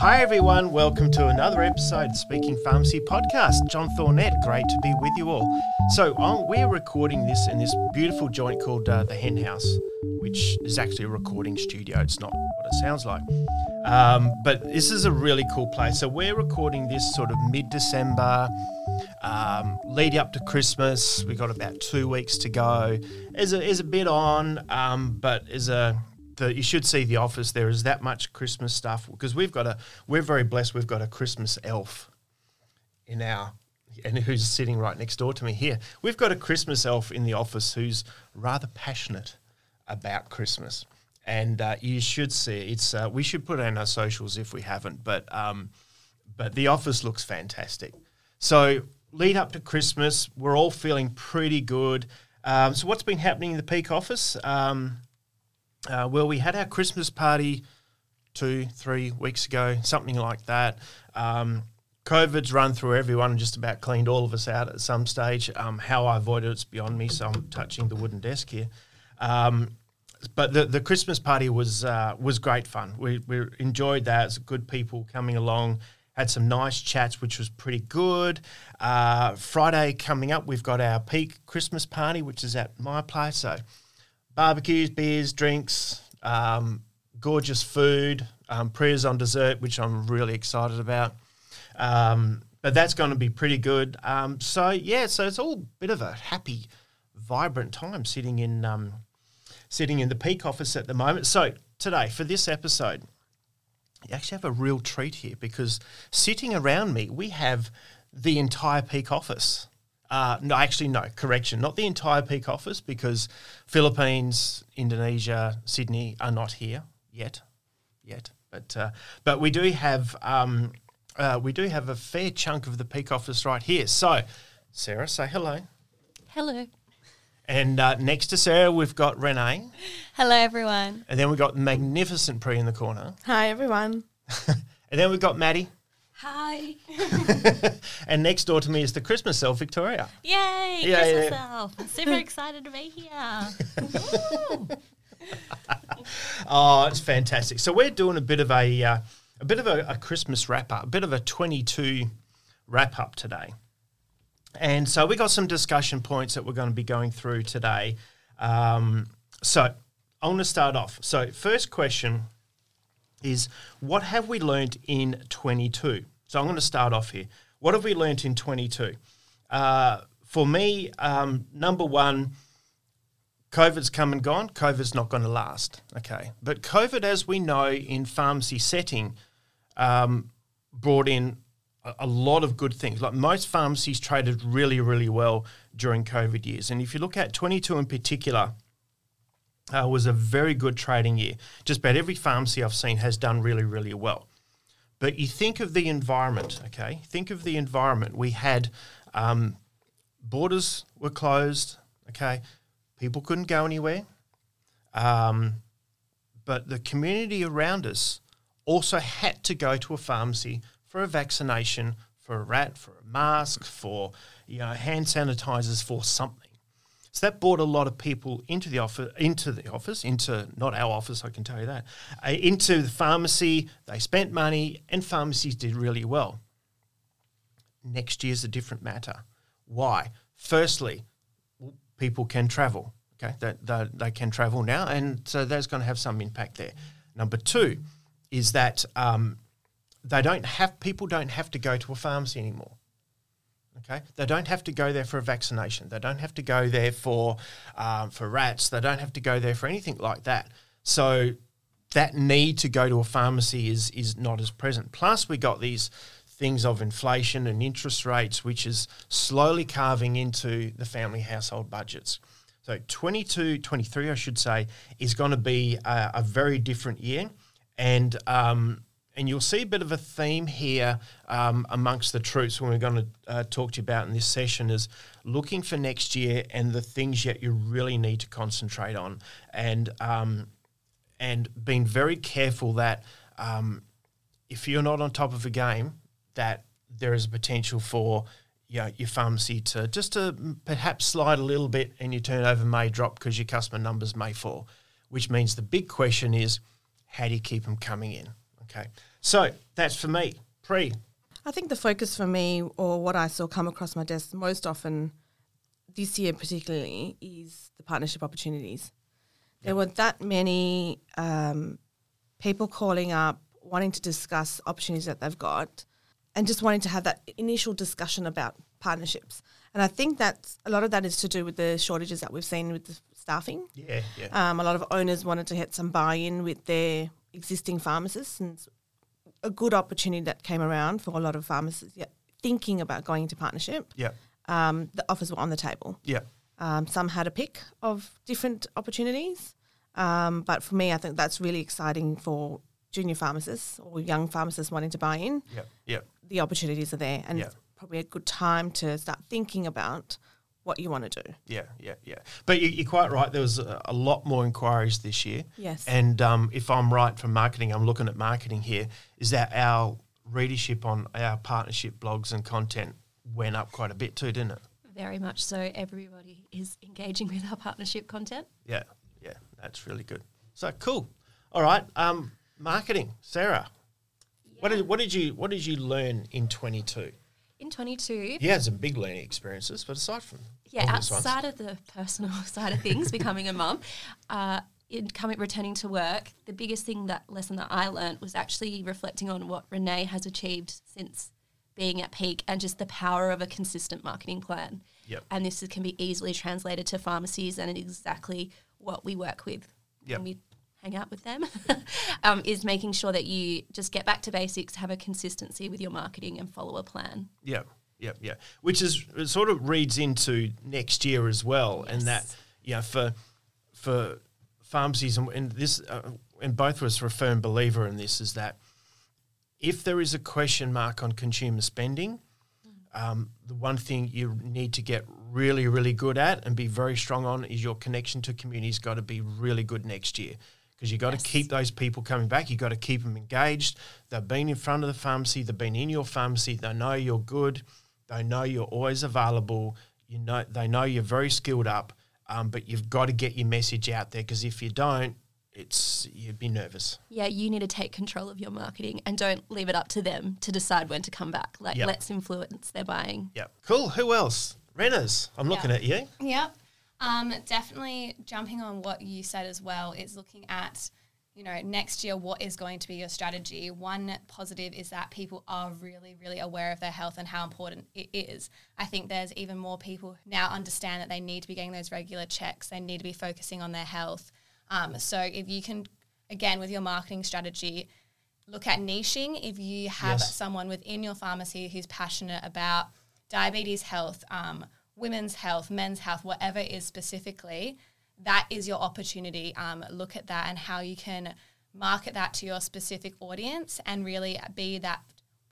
Hi, everyone. Welcome to another episode of Speaking Pharmacy podcast. John Thornett, great to be with you all. So, um, we're recording this in this beautiful joint called uh, the Hen House, which is actually a recording studio. It's not what it sounds like. Um, but this is a really cool place. So, we're recording this sort of mid December, um, lead up to Christmas. We've got about two weeks to go. Is a, is a bit on, um, but is a the, you should see the office. There is that much Christmas stuff because we've got a. We're very blessed. We've got a Christmas elf in our, and who's sitting right next door to me here. We've got a Christmas elf in the office who's rather passionate about Christmas, and uh, you should see it's. Uh, we should put it on our socials if we haven't, but um, but the office looks fantastic. So lead up to Christmas, we're all feeling pretty good. Um, so what's been happening in the peak office? Um, uh, well, we had our Christmas party two, three weeks ago, something like that. Um, COVID's run through everyone and just about cleaned all of us out at some stage. Um, how I avoided it's beyond me, so I'm touching the wooden desk here. Um, but the, the Christmas party was uh, was great fun. We, we enjoyed that. It's good people coming along. Had some nice chats, which was pretty good. Uh, Friday coming up, we've got our peak Christmas party, which is at my place. So barbecues, beers, drinks, um, gorgeous food, um, Priya's on dessert, which I'm really excited about. Um, but that's going to be pretty good. Um, so yeah, so it's all a bit of a happy, vibrant time sitting in um, sitting in the peak office at the moment. So today for this episode, you actually have a real treat here because sitting around me, we have the entire peak office. Uh, no, actually, no, correction. Not the entire peak office because Philippines, Indonesia, Sydney are not here yet, yet. But uh, but we do have um, uh, we do have a fair chunk of the peak office right here. So, Sarah, say hello. Hello. And uh, next to Sarah, we've got Renee. Hello, everyone. And then we've got magnificent Pre in the corner. Hi, everyone. and then we've got Maddie. Hi. and next door to me is the Christmas elf, Victoria. Yay! Yeah, Christmas yeah. elf. Super excited to be here. Oh, it's fantastic. So we're doing a bit of a uh, a bit of a, a Christmas wrap up, a bit of a 22 wrap up today. And so we got some discussion points that we're going to be going through today. Um, so I want to start off. So first question is what have we learned in 22? So I'm going to start off here. What have we learned in 22? Uh, for me, um, number one, COVID's come and gone. COVID's not going to last. Okay. But COVID, as we know in pharmacy setting, um, brought in a, a lot of good things. Like most pharmacies traded really, really well during COVID years. And if you look at 22 in particular, uh, was a very good trading year. Just about every pharmacy I've seen has done really, really well. But you think of the environment, okay? Think of the environment. We had um, borders were closed, okay? People couldn't go anywhere. Um, but the community around us also had to go to a pharmacy for a vaccination, for a rat, for a mask, for you know hand sanitizers, for something. So that brought a lot of people into the office, into the office, into not our office, I can tell you that, uh, into the pharmacy. They spent money, and pharmacies did really well. Next year's a different matter. Why? Firstly, people can travel. Okay, that they, they, can travel now, and so that's going to have some impact there. Number two is that um, they don't have people don't have to go to a pharmacy anymore. Okay, they don't have to go there for a vaccination. They don't have to go there for um, for rats. They don't have to go there for anything like that. So that need to go to a pharmacy is is not as present. Plus, we got these things of inflation and interest rates, which is slowly carving into the family household budgets. So 22, 23, I should say, is going to be a, a very different year, and um, and you'll see a bit of a theme here um, amongst the troops when we're going to uh, talk to you about in this session is looking for next year and the things that you really need to concentrate on, and um, and being very careful that um, if you're not on top of a game, that there is a potential for you know, your pharmacy to just to perhaps slide a little bit and your turnover may drop because your customer numbers may fall, which means the big question is how do you keep them coming in? Okay. So that's for me. Pre. I think the focus for me, or what I saw come across my desk most often this year, particularly, is the partnership opportunities. There were that many um, people calling up, wanting to discuss opportunities that they've got, and just wanting to have that initial discussion about partnerships. And I think that a lot of that is to do with the shortages that we've seen with the staffing. Yeah, yeah. Um, a lot of owners wanted to get some buy-in with their existing pharmacists, and a good opportunity that came around for a lot of pharmacists yeah, thinking about going into partnership. yeah, Um, the offers were on the table. yeah, Um, some had a pick of different opportunities, um, but for me, I think that's really exciting for junior pharmacists or young pharmacists wanting to buy in. yeah, yeah. The opportunities are there, and Yeah. it's probably a good time to start thinking about what you want to do. Yeah, yeah, yeah. But you, you're quite right. There was a, a lot more inquiries this year. Yes. And um, if I'm right from marketing, I'm looking at marketing here, is that our readership on our partnership blogs and content went up quite a bit too, didn't it? Very much so. Everybody is engaging with our partnership content. Yeah, yeah. That's really good. So cool. All right. Um, marketing, Sarah. What did what did you what did you learn in 22? In 22, You had some big learning experiences, but aside from yeah, outside of the personal side of things, becoming a mum, uh, in coming returning to work, the biggest thing that lesson that I learned was actually reflecting on what Renee has achieved since being at peak and just the power of a consistent marketing plan. Yep. And this is- can be easily translated to pharmacies and exactly what we work with Yep. when we hang out with them um, is making sure that you just get back to basics, have a consistency with your marketing and follow a plan. Yeah, yeah, yeah. Which is it sort of reads into next year as well, and that Yes. you know for for pharmacies and, and this uh, and both of us are a firm believer in this is that if there is a question mark on consumer spending, um, the one thing you need to get really, really good at and be very strong on is your connection to community's got to be really good next year. Because you've got Yes. to keep those people coming back. You've got to keep them engaged. They've been in front of the pharmacy. They've been in your pharmacy. They know you're good. They know you're always available. You know they know you're very skilled up. Um, but you've got to get your message out there because if you don't, it's you'd be nervous. Yeah, you need to take control of your marketing and don't leave it up to them to decide when to come back. Like, Yep. let's influence their buying. Yeah. Cool. Who else? Renners. I'm looking Yeah. at you. Yep. Um, definitely jumping on what you said as well is looking at, you know, next year, what is going to be your strategy? One positive is that people are really, really aware of their health and how important it is. I think there's even more people now understand that they need to be getting those regular checks, they need to be focusing on their health. Um, so if you can, again, with your marketing strategy, look at niching. If you have Yes. someone within your pharmacy who's passionate about diabetes health, um, women's health, men's health, whatever it is specifically, that is your opportunity. Um, look at that and how you can market that to your specific audience and really be that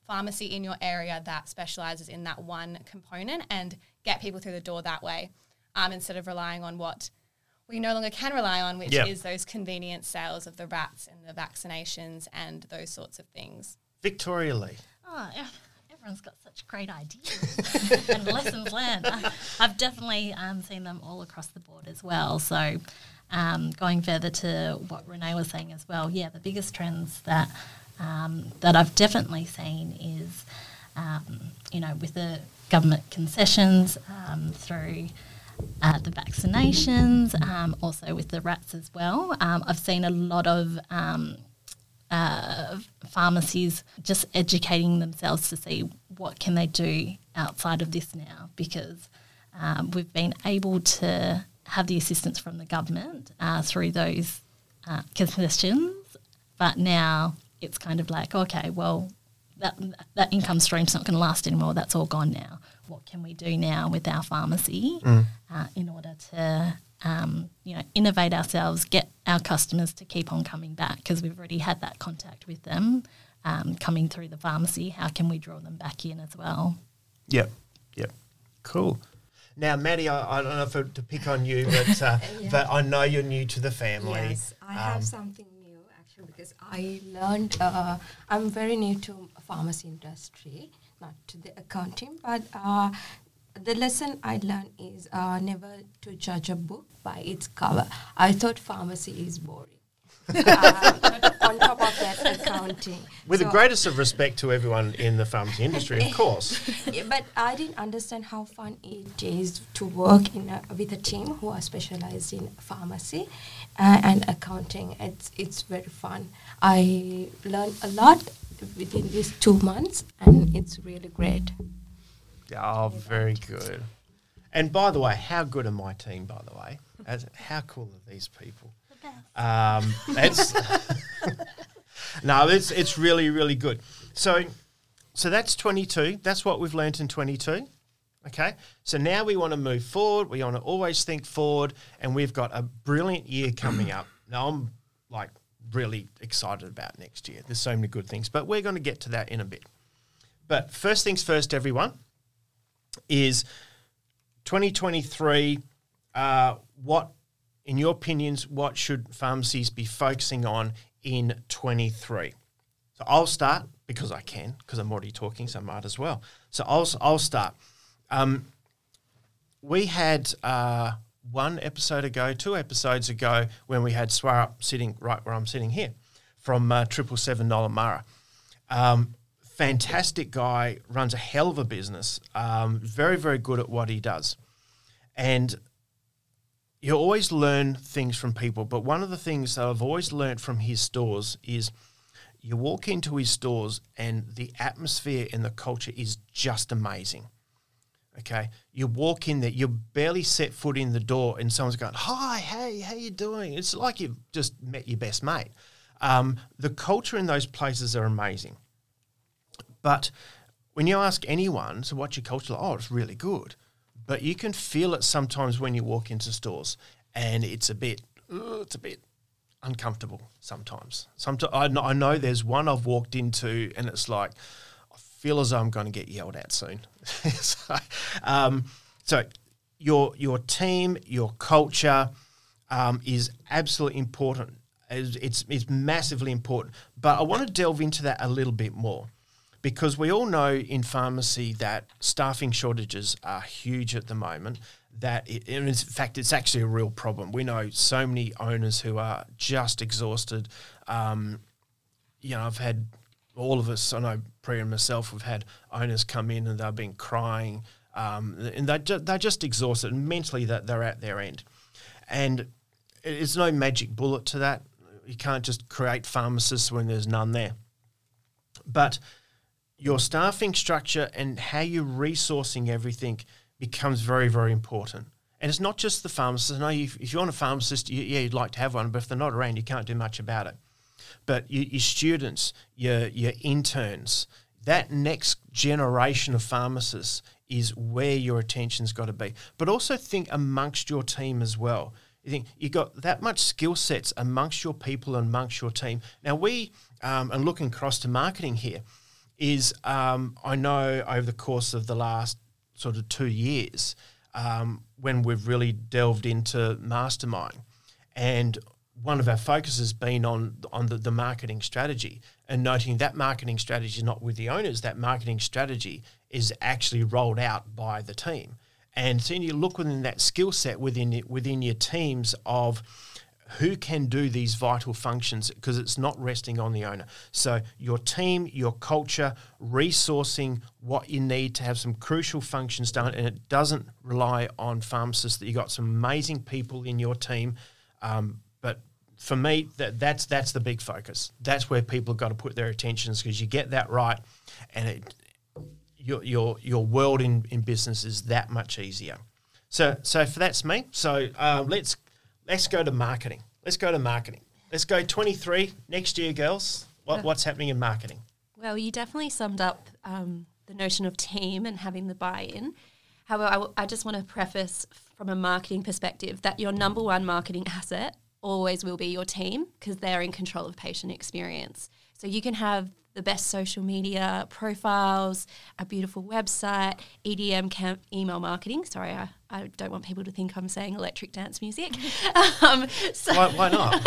pharmacy in your area that specializes in that one component and get people through the door that way um, instead of relying on what we no longer can rely on, which Yep. is those convenient sales of the rats and the vaccinations and those sorts of things. Victoria Lee. Oh, yeah. Everyone's got such great ideas and lessons learned. I- I've definitely um, seen them all across the board as well. So, um, going further to what Renee was saying as well, yeah, the biggest trends that um, that I've definitely seen is, um, you know, with the government concessions um, through uh, the vaccinations, um, also with the rats as well. I've seen a lot of uh, pharmacies just educating themselves to see what can they do outside of this now because um, we've been able to have the assistance from the government uh, through those uh, concessions, but now it's kind of like okay, well that that income stream's not going to last anymore. That's all gone now. What can we do now with our pharmacy uh, in order to um, you know innovate ourselves, get our customers to keep on coming back because we've already had that contact with them um, coming through the pharmacy. How can we draw them back in as well? Yep. Yep. Cool. Now, Maddie, I, I don't know if it, to pick on you, but uh, but I know you're new to the family. Yes, I Um, have something new actually because I learned. Uh, I'm very new to pharmacy industry, not to the accounting, but uh, the lesson I learned is uh, never to judge a book by its cover. I thought pharmacy is boring. uh, on top of that accounting. With the greatest of respect to everyone in the pharmacy industry, of course. Yeah, but I didn't understand how fun it is to work in a, with a team who are specialized in pharmacy uh, and accounting. It's it's very fun. I learned a lot within these two months, and it's really great. Oh, very good. And by the way, how good are my team? By the way, As, how cool are these people? Um, that's no, it's it's really really good. So, so that's twenty two. That's what we've learnt in twenty two. Okay, so now we want to move forward. We want to always think forward, and we've got a brilliant year coming up. Now I'm like really excited about next year. There's so many good things, but we're going to get to that in a bit. But first things first, everyone, is 2023. Uh, what, in your opinions, what should pharmacies be focusing on in 23? So I'll start because I can, because I'm already talking, so I might as well. So I'll, I'll start. Um, we had uh, one episode ago, two episodes ago, when we had Swarup sitting right where I'm sitting here from uh, Triple Seven Nollamara. Um, fantastic guy, runs a hell of a business, um, very, very good at what he does. And you always learn things from people, but one of the things that I've always learned from his stores is you walk into his stores and the atmosphere and the culture is just amazing. Okay, you walk in there, you barely set foot in the door, and someone's going, "Hi, hey, how you doing?" It's like you've just met your best mate. Um, the culture in those places are amazing, but when you ask anyone, "So what's your culture?" like?" Oh, it's really good, but you can feel it sometimes when you walk into stores, and it's a bit, uh, it's a bit uncomfortable sometimes. Sometimes I know, I know there's one I've walked into, and it's like I feel as though I'm going to get yelled at soon. so, um, so your your team, your culture um, is absolutely important. It's, it's it's massively important. But I want to delve into that a little bit more because we all know in pharmacy that staffing shortages are huge at the moment. That it, in fact, it's actually a real problem. We know so many owners who are just exhausted. Um, you know, I've had all of us, I know Priya and myself, We've had owners come in and they've been crying, um, and they're, ju- they're just exhausted, and mentally that they're at their end. And it's no magic bullet to that. You can't just create pharmacists when there's none there. But your staffing structure and how you're resourcing everything becomes very, very important. And it's not just the pharmacist. I know if, if you want a pharmacist, you, yeah, you'd like to have one, but if they're not around, you can't do much about it but your, your students, your your interns, that next generation of pharmacists is where your attention's got to be. But also think amongst your team as well. You think you've got that much skill sets amongst your people and amongst your team. Now we, um, and looking across to marketing here, is um, I know over the course of the last sort of two years, um, when we've really delved into mastermind, and one of our focuses has been on on the, the marketing strategy and noting that marketing strategy is not with the owners that marketing strategy is actually rolled out by the team. And so you look within that skill set within within your teams of who can do these vital functions because it's not resting on the owner. So your team, your culture, resourcing what you need to have some crucial functions done, and it doesn't rely on pharmacists. That you got some amazing people in your team, um, but for me, that that's that's the big focus. That's where people have got to put their attentions because you get that right, and it your your your world in, in business is that much easier. So so for that's me. So uh, let's let's go to marketing. Let's go to marketing. Let's go twenty three next year, girls. What, what's happening in marketing? Well, you definitely summed up um, the notion of team and having the buy in. However, I, w- I just want to preface from a marketing perspective that your number one marketing asset always will be your team because they're in control of patient experience. So you can have the best social media profiles, a beautiful website, EDM camp, email marketing. Sorry, I, I don't want people to think I'm saying electric dance music. um, so Why, why not?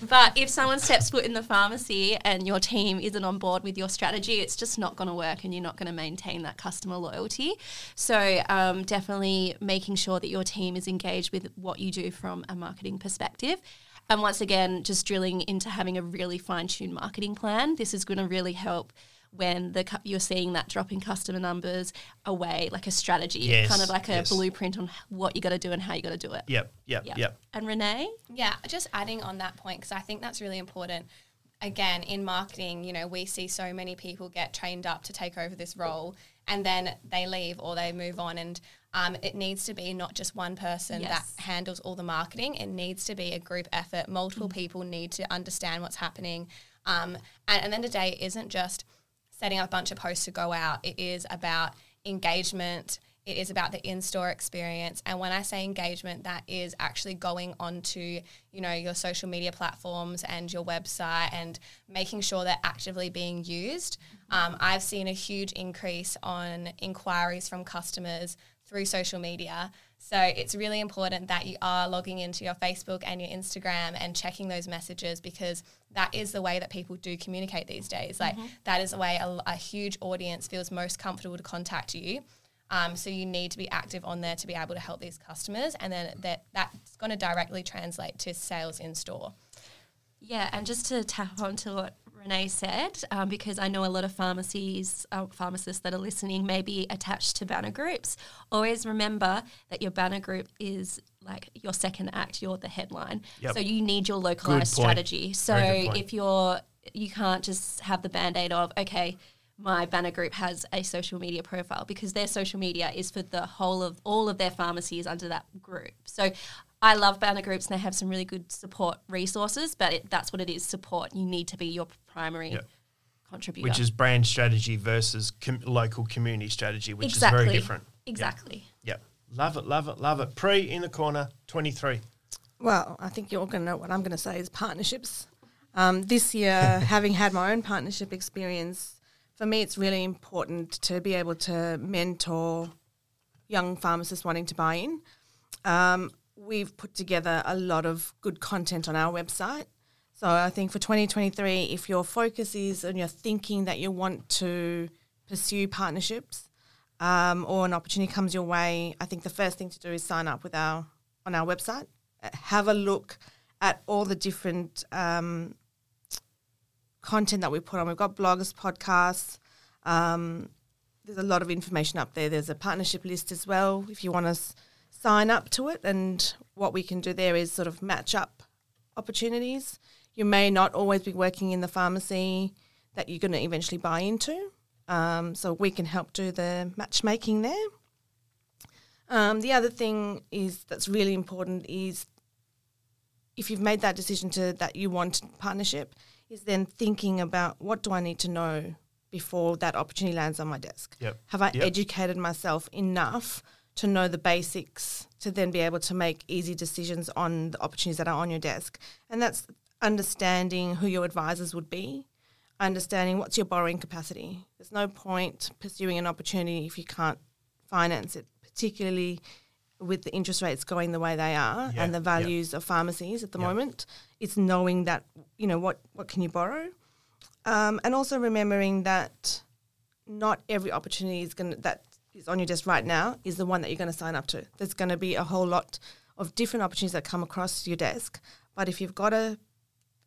but if someone steps foot in the pharmacy and your team isn't on board with your strategy, it's just not going to work and you're not going to maintain that customer loyalty. So, um, definitely making sure that your team is engaged with what you do from a marketing perspective. And once again, just drilling into having a really fine tuned marketing plan. This is going to really help when the you're seeing that drop in customer numbers away, like a strategy, Yes, kind of like a yes. blueprint on what you got to do and how you got to do it. Yep, yep, Yeah. yep. And Renee, Yeah, just adding on that point because I think that's really important. Again, in marketing, you know, we see so many people get trained up to take over this role and then they leave or they move on. And um, it needs to be not just one person Yes. that handles all the marketing, it needs to be a group effort. Multiple people need to understand what's happening. Um, and at the end of the day, it isn't just setting up a bunch of posts to go out, it is about engagement. It is about the in-store experience, and when I say engagement, that is actually going onto you know your social media platforms and your website, and making sure they're actively being used. Um, I've seen a huge increase on inquiries from customers through social media. So it's really important that you are logging into your Facebook and your Instagram and checking those messages because that is the way that people do communicate these days. Like that is the way a, a huge audience feels most comfortable to contact you. Um, so you need to be active on there to be able to help these customers, and then that that's going to directly translate to sales in store. Yeah, and just to tap on to what Renee said, um, because I know a lot of pharmacies, uh, pharmacists that are listening may be attached to banner groups. Always remember that your banner group is like your second act, you're the headline. Yep. So you need your localized strategy. So Very good point. if you're, you can't just have the band aid of, okay, my banner group has a social media profile because their social media is for the whole of all of their pharmacies under that group. So I love banner groups and they have some really good support resources, but it, that's what it is support. You need to be your primary Yep. contributor. Which is brand strategy versus com- local community strategy, which exactly. is very different. Exactly. Yep. Love it, love it, love it. Pre in the corner, 23. Well, I think you're all going to know what I'm going to say is partnerships. Um, this year, having had my own partnership experience, for me, it's really important to be able to mentor young pharmacists wanting to buy in. Um, we've put together a lot of good content on our website. So I think for 2023, if your focus is and you're thinking that you want to pursue partnerships um, or an opportunity comes your way, I think the first thing to do is sign up with our on our website. Uh, Have a look at all the different um, content that we put on. We've got blogs, podcasts. Um, there's a lot of information up there. There's a partnership list as well if you want to s- sign up to it. And what we can do there is sort of match up opportunities. You may not always be working in the pharmacy that you're going to eventually buy into. Um, so we can help do the matchmaking there. Um, the other thing is that's really important is if you've made that decision to that you want partnership, is then thinking about what do I need to know before that opportunity lands on my desk. Yep. Have I Yep. educated myself enough to know the basics to then be able to make easy decisions on the opportunities that are on your desk? And that's understanding who your advisors would be, understanding what's your borrowing capacity. There's no point pursuing an opportunity if you can't finance it, particularly with the interest rates going the way they are Yeah, and the yeah. values of pharmacies at the Yeah. moment. It's knowing that, you know, what, what can you borrow? Um, and also remembering that not every opportunity is going to, that is on your desk right now is the one that you're going to sign up to. There's going to be a whole lot of different opportunities that come across your desk. But if you've got a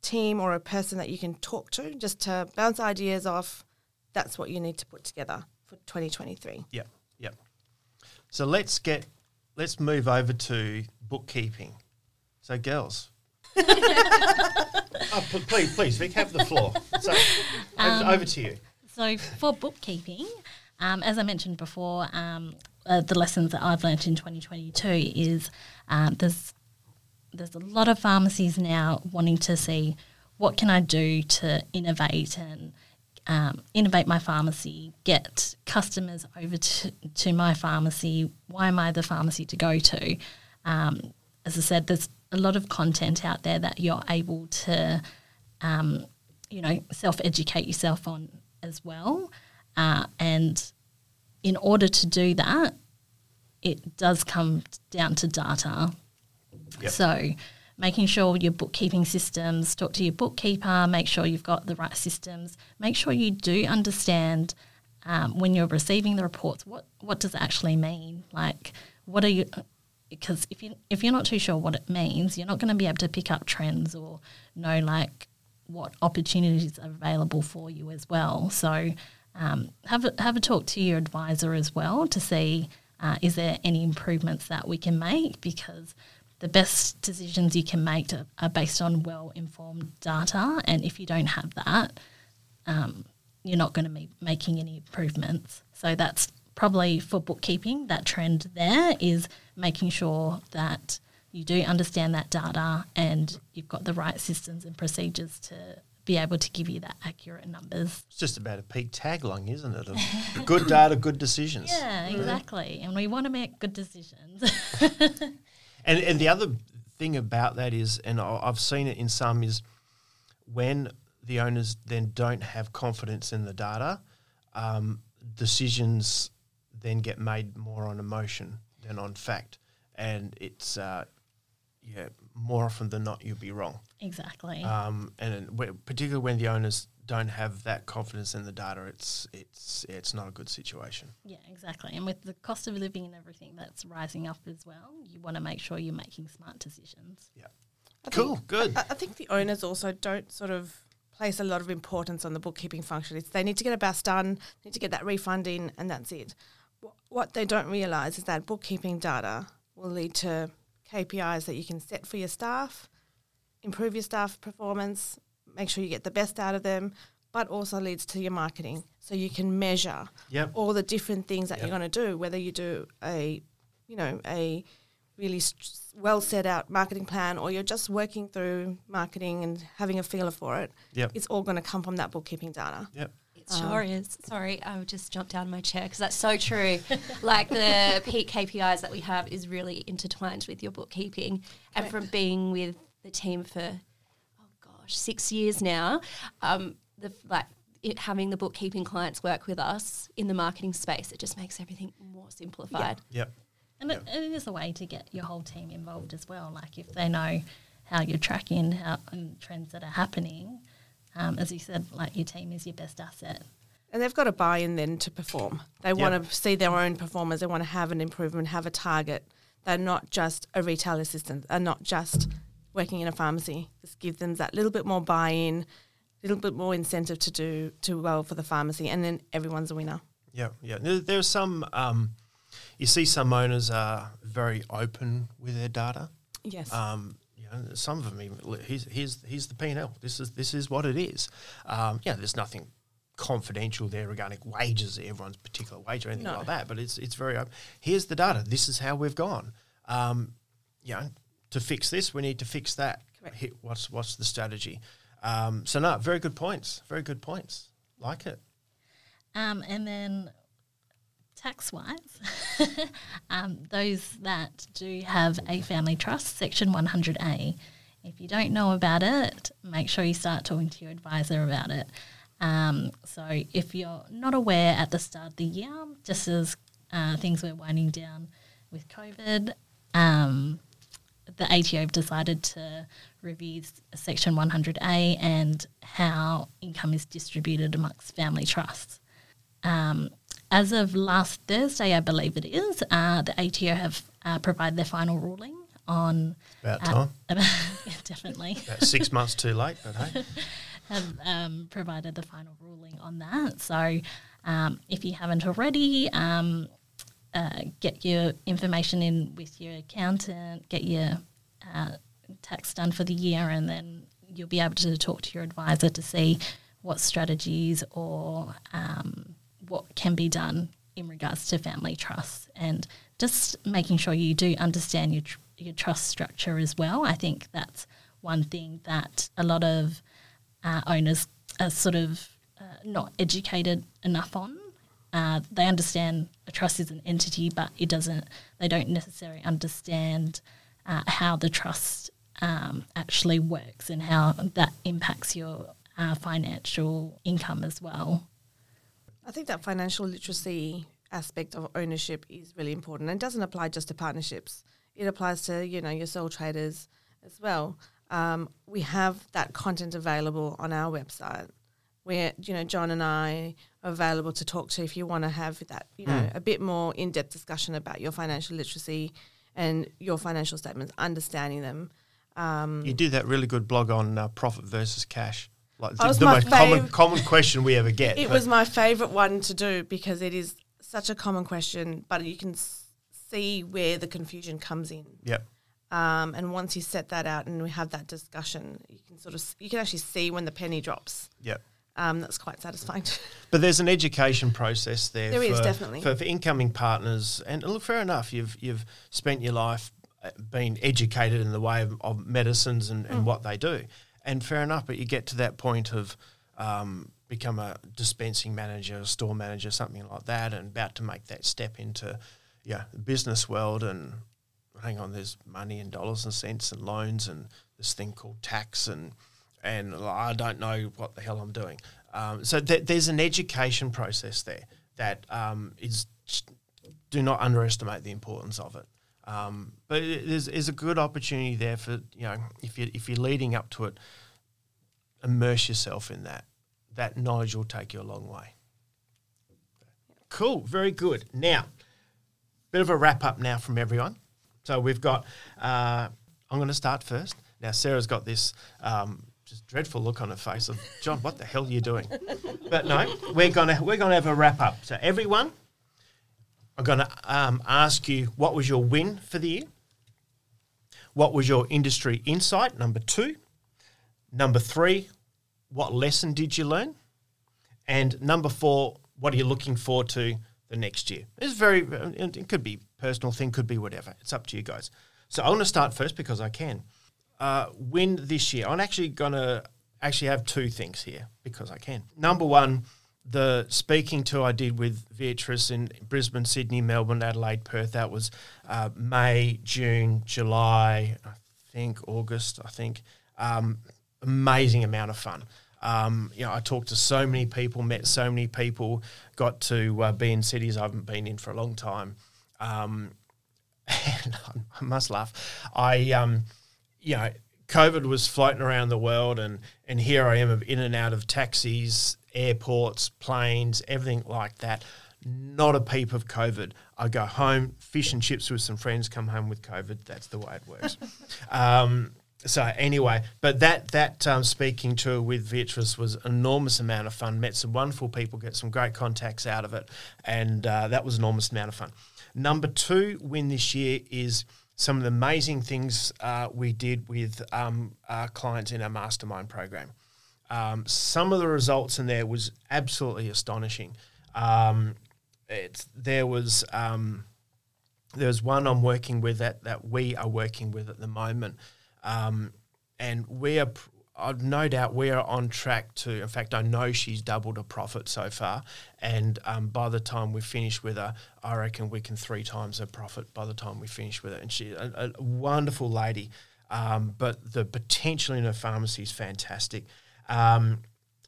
team or a person that you can talk to just to bounce ideas off, that's what you need to put together for 2023. Yep, yep. So let's get, let's move over to bookkeeping. So, girls. oh, please, please, Vic, have the floor. So, over, um, over to you. So for bookkeeping, um, as I mentioned before, um, uh, the lessons that I've learnt in 2022 is um, there's there's a lot of pharmacies now wanting to see what can I do to innovate and um, innovate my pharmacy, get customers over to, to my pharmacy. Why am I the pharmacy to go to? Um, as I said, there's a lot of content out there that you're able to um, you know, self educate yourself on as well. Uh, and in order to do that, it does come down to data. Yep. So, making sure your bookkeeping systems, talk to your bookkeeper, make sure you've got the right systems, make sure you do understand um, when you're receiving the reports what, what does it actually mean? Like, what are you, because if you if you're not too sure what it means, you're not going to be able to pick up trends or know like what opportunities are available for you as well. So um, have a, have a talk to your advisor as well to see uh, is there any improvements that we can make because the best decisions you can make to, are based on well informed data, and if you don't have that, um, you're not going to be making any improvements. So that's probably for bookkeeping. That trend there is making sure that you do understand that data and you've got the right systems and procedures to be able to give you that accurate numbers. It's just about a peak tagline, isn't it? Of good data, good decisions. Yeah, exactly. And we want to make good decisions. And and the other thing about that is, and I've seen it in some, is when the owners then don't have confidence in the data, um, decisions then get made more on emotion than on fact, and it's uh, yeah more often than not you'll be wrong. exactly. Um, and whe- particularly when the owners don't have that confidence in the data, it's it's it's not a good situation. Yeah, exactly. And with the cost of living and everything that's rising up as well, you want to make sure you're making smart decisions. Yeah. I Cool. think- Good. I, I think the owners also don't sort of place a lot of importance on the bookkeeping function. It's they need to get a BAS done, need to get that refund in, and that's it. What they don't realise is that bookkeeping data will lead to KPIs that you can set for your staff, improve your staff performance, make sure you get the best out of them, but also leads to your marketing. So you can measure Yep. all the different things that Yep. you're going to do, whether you do a, you know, a really well set out marketing plan or you're just working through marketing and having a feeler for it. Yep. It's all going to come from that bookkeeping data. Yep. It sure is. Sorry, I would just jumped down my chair because that's so true. like the peak KPIs that we have is really intertwined with your bookkeeping, and from being with the team for oh gosh six years now, um, the like it, having the bookkeeping clients work with us in the marketing space, it just makes everything more simplified. Yep. And it, it is a way to get your whole team involved as well. Like if they know how you're tracking how and trends that are happening, um, as you said, like your team is your best asset. And they've got to buy in then to perform. They want to see their own performance. They want to have an improvement, have a target. They're not just a retail assistant. They're not just working in a pharmacy. Just give them that little bit more buy-in, a little bit more incentive to do to well for the pharmacy, and then everyone's a winner. Yeah, yeah. There, there's some. Um, you see, some owners are very open with their data. Yes. Um, you know, some of them even here's here's here's the P and L. This is this is what it is. Um, yeah, there's nothing confidential there regarding wages, everyone's particular wage or anything No. like that. But it's it's very open. Here's the data. This is how we've gone. Um, you know, to fix this, we need to fix that. Correct. What's what's the strategy? Um, so no, very good points. Very good points. Like it. Um, and then tax wise, um, those that do have a family trust, Section 100A, if you don't know about it, make sure you start talking to your advisor about it. Um, so if you're not aware at the start of the year, just as uh, things were winding down with COVID, um, the ATO have decided to review Section 100A and how income is distributed amongst family trusts. Um, as of last Thursday, I believe it is, uh, the ATO have uh, provided their final ruling on. About uh, time. yeah, definitely. About six months too late, but hey. have um, provided the final ruling on that. So um, if you haven't already, um, uh, get your information in with your accountant, get your uh, tax done for the year, and then you'll be able to talk to your advisor to see what strategies or um, what can be done in regards to family trusts and just making sure you do understand your, tr- your trust structure as well. I think that's one thing that a lot of uh, owners are sort of uh, not educated enough on. Uh, they understand a trust is an entity, but it doesn't. They don't necessarily understand uh, how the trust um, actually works and how that impacts your uh, financial income as well. I think that financial literacy aspect of ownership is really important. And doesn't apply just to partnerships. It applies to, you know, your sole traders as well. Um, we have that content available on our website where, you know, John and I are available to talk to if you want to have that, you know, a bit more in-depth discussion about your financial literacy and your financial statements, understanding them. Um, You did that really good blog on uh, profit versus cash. Like the, was the most common fav- common question we ever get. It was my favorite one to do because it is such a common question, but you can s- see where the confusion comes in. Yep. Um, and once you set that out and we have that discussion, you can sort of s- you can actually see when the penny drops. Yep. Um, that's quite satisfying. But there's an education process there. There for, is, definitely. for, for incoming partners. And look, fair enough. You've you've spent your life uh, being educated in the way of, of medicines and, Mm. and what they do, and fair enough. But you get to that point of um, become a dispensing manager, store manager, something like that, and about to make that step into yeah the business world. And hang on, there's money and dollars and cents and loans and this thing called tax and and I don't know what the hell I'm doing. Um, so th- there's an education process there that um, is do not underestimate the importance of it. Um, but there's, is a good opportunity there for you know if you if you're leading up to it, immerse yourself in that. That knowledge will take you a long way. Cool, very good. Now, bit of a wrap up now from everyone. So we've got. Uh, I'm going to start first. Now Sarah's got this um, just dreadful look on her face of John. What the hell are you doing? But no, we're gonna we're gonna have a wrap up. So everyone, I'm gonna um, ask you what was your win for the year. What was your industry insight? Number two. Number three, what lesson did you learn? And number four, what are you looking forward to the next year? It's very, it could be personal thing, could be whatever. It's up to you guys. So I want to start first because I can. Uh, win this year. I'm actually going to actually have two things here because I can. Number one, the speaking tour I did with Beatrice in Brisbane, Sydney, Melbourne, Adelaide, Perth. That was uh, May, June, July, I think August. I think um, amazing amount of fun. Um, you know, I talked to so many people, met so many people, got to uh, be in cities I haven't been in for a long time. Um, and I must laugh. I, um, you know, COVID was floating around the world, and and here I am in and out of taxis, airports, planes, everything like that. Not a peep of COVID. I go home, fish and chips with some friends, come home with COVID. That's the way it works. um, so anyway, but that that um, speaking tour with Beatrice was an enormous amount of fun. Met some wonderful people, get some great contacts out of it, and uh, that was an enormous amount of fun. Number two win this year is some of the amazing things uh, we did with um, our clients in our mastermind program. Um, some of the results in there was absolutely astonishing. Um, it's, there was um, there was one I'm working with that that we are working with at the moment, um, and we are. I've no doubt we are on track to. In fact, I know she's doubled her profit so far, and um, by the time we finish with her, I reckon we can three times her profit by the time we finish with her. And she's a, a wonderful lady, um, but the potential in her pharmacy is fantastic. Um,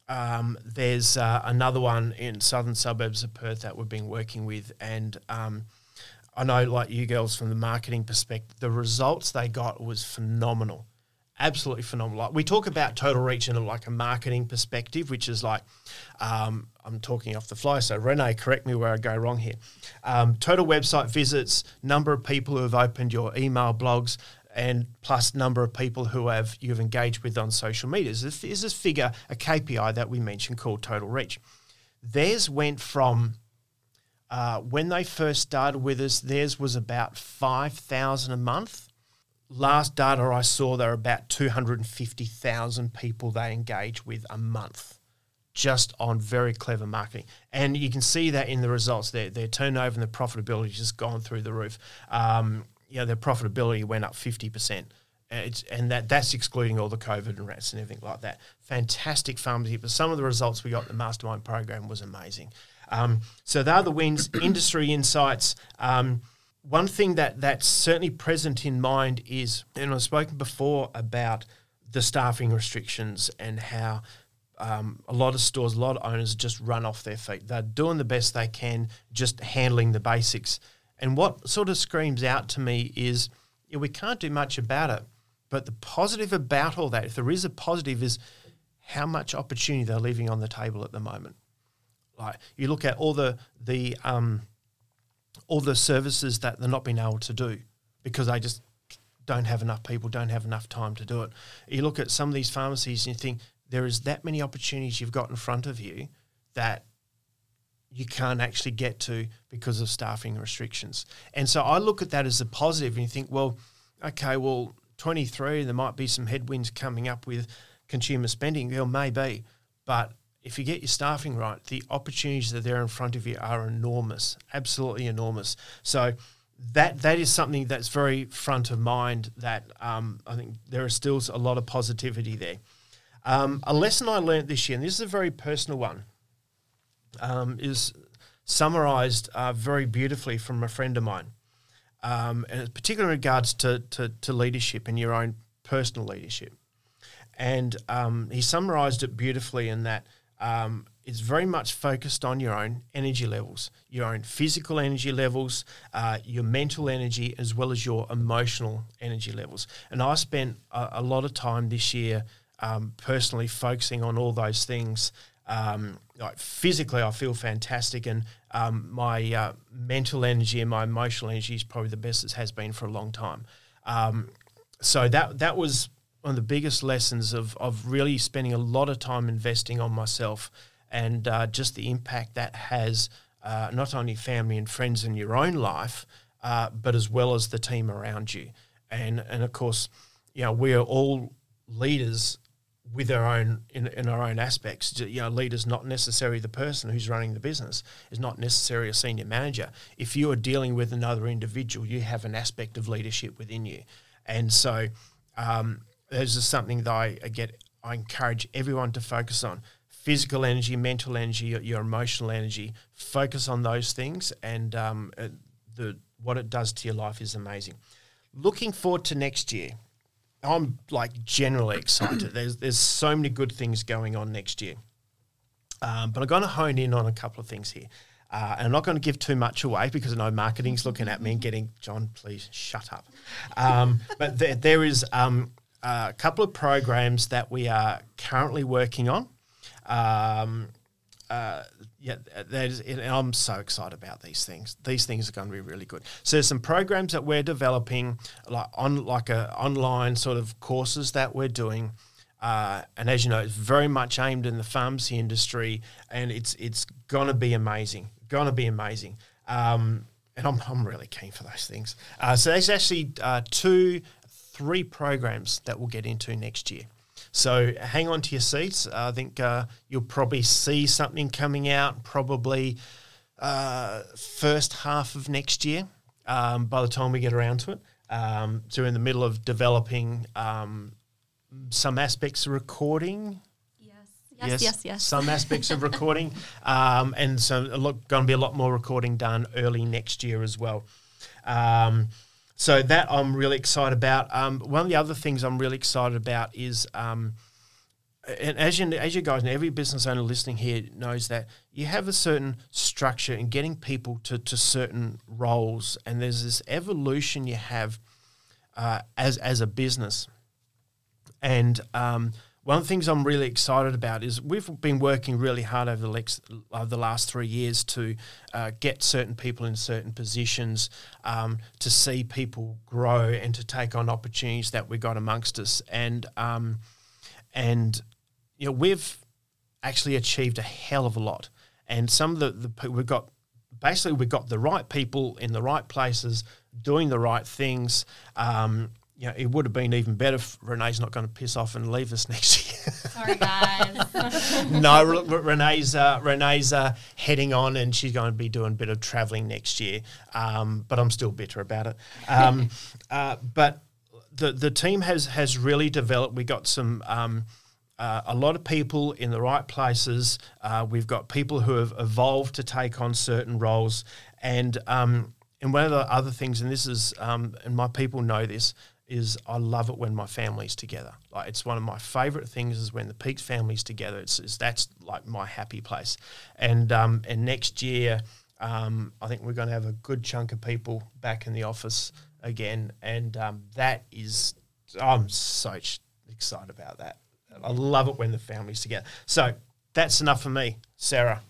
um, there's uh, another one in southern suburbs of Perth that we've been working with, and um, I know, like you girls, from the marketing perspective, the results they got was phenomenal, absolutely phenomenal. Like we talk about total reach in like a marketing perspective, which is like um, I'm talking off the fly. So Renee, correct me where I go wrong here. Um, total website visits, number of people who have opened your email blogs, and plus number of people who have you've engaged with on social media. There's this, figure, a KPI that we mentioned called total reach. Theirs went from uh, when they first started with us, theirs was about 5,000 a month. Last data I saw, there were about 250,000 people they engage with a month just on very clever marketing. And you can see that in the results. Their, their turnover and the profitability has just gone through the roof. Um, you know, their profitability went up 50%. It's, and that that's excluding all the COVID and rats and everything like that. Fantastic pharmacy, but some of the results we got in the mastermind program was amazing. Um, so they're the wins, industry insights. Um, one thing that that's certainly present in mind is, and I've spoken before about the staffing restrictions and how um, a lot of stores, a lot of owners just run off their feet. They're doing the best they can, just handling the basics. And what sort of screams out to me is, we can't do much about it. But the positive about all that, if there is a positive, is how much opportunity they're leaving on the table at the moment. Like you look at all the the um, all the services that they're not being able to do because they just don't have enough people, don't have enough time to do it. You look at some of these pharmacies and you think there is that many opportunities you've got in front of you that you can't actually get to because of staffing restrictions. And so I look at that as a positive and you think, well, okay, well, 23, there might be some headwinds coming up with consumer spending. There may be, But if you get your staffing right, the opportunities that are there in front of you are enormous, absolutely enormous. So that that is something that's very front of mind. That um, I think there is still a lot of positivity there. Um, a lesson I learned this year, and this is a very personal one, um, is summarised uh, very beautifully from a friend of mine, um, and particularly in regards to, to, to leadership and your own personal leadership. And um, he summarised it beautifully in that um, it's very much focused on your own energy levels, your own physical energy levels, uh, your mental energy, as well as your emotional energy levels. And I spent a, a lot of time this year um, personally focusing on all those things. Um, like physically, I feel fantastic, and um, my uh, mental energy and my emotional energy is probably the best it has been for a long time. Um, so that that was one of the biggest lessons of of really spending a lot of time investing on myself, and uh, just the impact that has uh, not only family and friends in your own life, uh, but as well as the team around you, and and of course, you know we are all leaders with our own in, in our own aspects. You know, leader's not necessarily the person who's running the business, is not necessarily a senior manager. If you are dealing with another individual, you have an aspect of leadership within you, and so um, this is something that I, I get. I encourage everyone to focus on physical energy, mental energy, your, your emotional energy. Focus on those things, and um, uh, the what it does to your life is amazing. Looking forward to next year. I'm like generally excited. There's there's so many good things going on next year, um, but I'm going to hone in on a couple of things here. Uh, and I'm not going to give too much away because I know marketing's looking at me and getting John, please shut up. Um, but there, there is um, a couple of programs that we are currently working on. Um, uh, yeah, that is, and I'm so excited about these things. These things are going to be really good. So there's some programs that we're developing, like on like a online sort of courses that we're doing. Uh, and as you know, it's very much aimed in the pharmacy industry, and it's it's going to be amazing. Going to be amazing. Um, and I'm, I'm really keen for those things. Uh, so there's actually uh, two, three programs that we'll get into next year. So hang on to your seats. I think uh, you'll probably see something coming out probably uh, first half of next year. Um, by the time we get around to it, um, so we're in the middle of developing um, some aspects of recording. Yes, yes, yes. Yes. Some aspects of recording, um, and so a lot, going to be a lot more recording done early next year as well. So that I'm really excited about. Um, one of the other things I'm really excited about is, um, and as you as you guys know, every business owner listening here knows that you have a certain structure in getting people to to certain roles, and there's this evolution you have uh, as as a business, and um, one of the things I'm really excited about is we've been working really hard over the, lex- over the last three years to uh, get certain people in certain positions, um, to see people grow and to take on opportunities that we got amongst us. And um, and you know we've actually achieved a hell of a lot. And some of the, the we've got basically we've got the right people in the right places doing the right things. Um, you know, it would have been even better if Renee's not going to piss off and leave us next year. Sorry, guys. no, Renee's uh, Renee's uh, heading on, and she's going to be doing a bit of travelling next year. Um, but I'm still bitter about it. Um, uh, but the the team has has really developed. We got some. Um, uh, a lot of people in the right places. Uh, we've got people who have evolved to take on certain roles, and um, and one of the other things, and this is, um, and my people know this, is I love it when my family's together. Like it's one of my favourite things is when the Peaks family's together. It's, it's that's like my happy place. And um, and next year, um, I think we're going to have a good chunk of people back in the office again, and um, that is I'm so excited about that. I love it when the family's together. So that's enough for me, Sarah.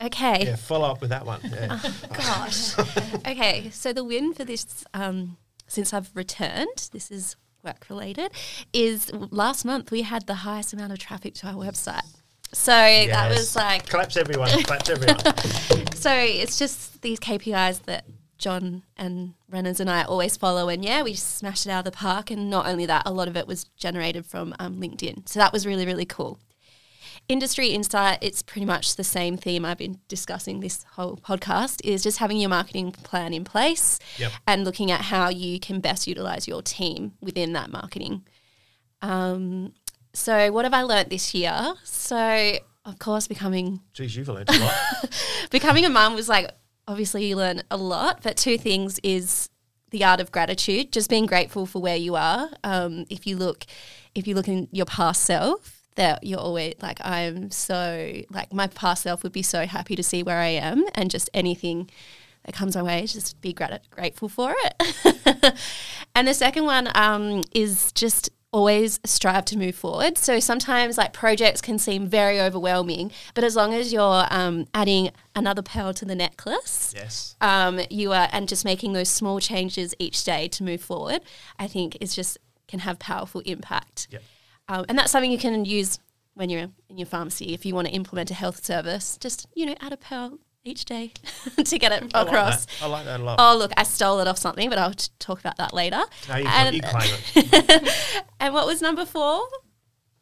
Okay. Yeah, follow up with that one. Yeah. Oh, gosh. okay, so the win for this um, since I've returned, this is work related, is last month we had the highest amount of traffic to our website. So that was like claps everyone, claps everyone. so it's just these KPIs that John and Renners and I always follow. And yeah, we smashed it out of the park. And not only that, a lot of it was generated from um, LinkedIn. So that was really, really cool. Industry insight, it's pretty much the same theme I've been discussing this whole podcast is just having your marketing plan in place Yep. and looking at how you can best utilize your team within that marketing. Um, so what have I learnt this year? So of course becoming Geez, you've learned a lot. becoming a mum was like obviously you learn a lot but two things is the art of gratitude just being grateful for where you are um, if you look if you look in your past self that you're always like i'm so like my past self would be so happy to see where i am and just anything that comes my way just be grat- grateful for it and the second one um, is just always strive to move forward. So sometimes like projects can seem very overwhelming, but as long as you're um, adding another pearl to the necklace, yes. um, you are and just making those small changes each day to move forward, I think is just can have powerful impact. Yep. Um, and that's something you can use when you're in your pharmacy if you want to implement a health service. Just you know, add a pearl each day to get it I like across. that. I like that a lot. Oh, look, I stole it off something, but I'll t- talk about that later. no, you, and, you claim it. and what was number four?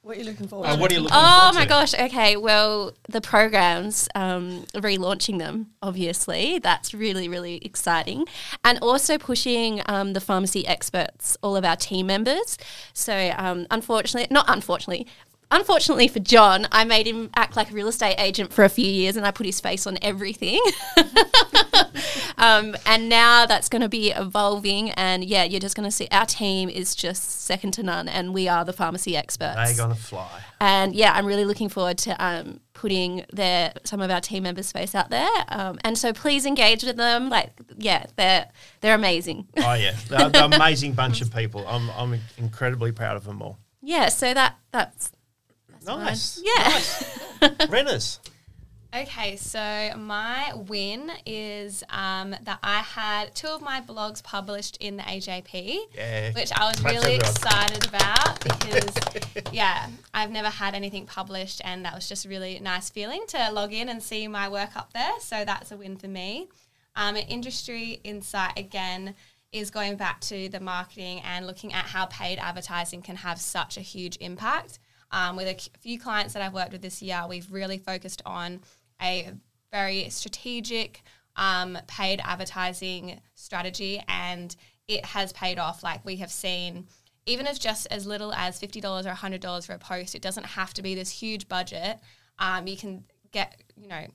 What are you looking forward Uh, to? what are you looking Oh forward my to? gosh. Okay. Well, the programs, um, relaunching them, obviously, that's really, really exciting. And also pushing um, the pharmacy experts, all of our team members. So, um, unfortunately, not unfortunately, Unfortunately for John, I made him act like a real estate agent for a few years and I put his face on everything. um, and now that's going to be evolving. And yeah, you're just going to see our team is just second to none and we are the pharmacy experts. They're going to fly. And yeah, I'm really looking forward to um, putting their some of our team members' face out there. Um, and so please engage with them. Like, yeah, they're they're amazing. Oh, yeah. They're, they're an amazing bunch of people. I'm, I'm incredibly proud of them all. yeah, so that that's, that's mine. Nice. Yeah. Renners. Okay, so my win is um, that I had two of my blogs published in the AJP, Yeah. which I was Claps really everyone. excited about because, yeah, I've never had anything published, and that was just a really nice feeling to log in and see my work up there. So that's a win for me. Um, industry insight again is going back to the marketing and looking at how paid advertising can have such a huge impact. Um, with a few clients that I've worked with this year, we've really focused on a very strategic um, paid advertising strategy, and it has paid off. Like we have seen, even if just as little as fifty dollars or hundred dollars for a post, it doesn't have to be this huge budget. Um, you can get, you know,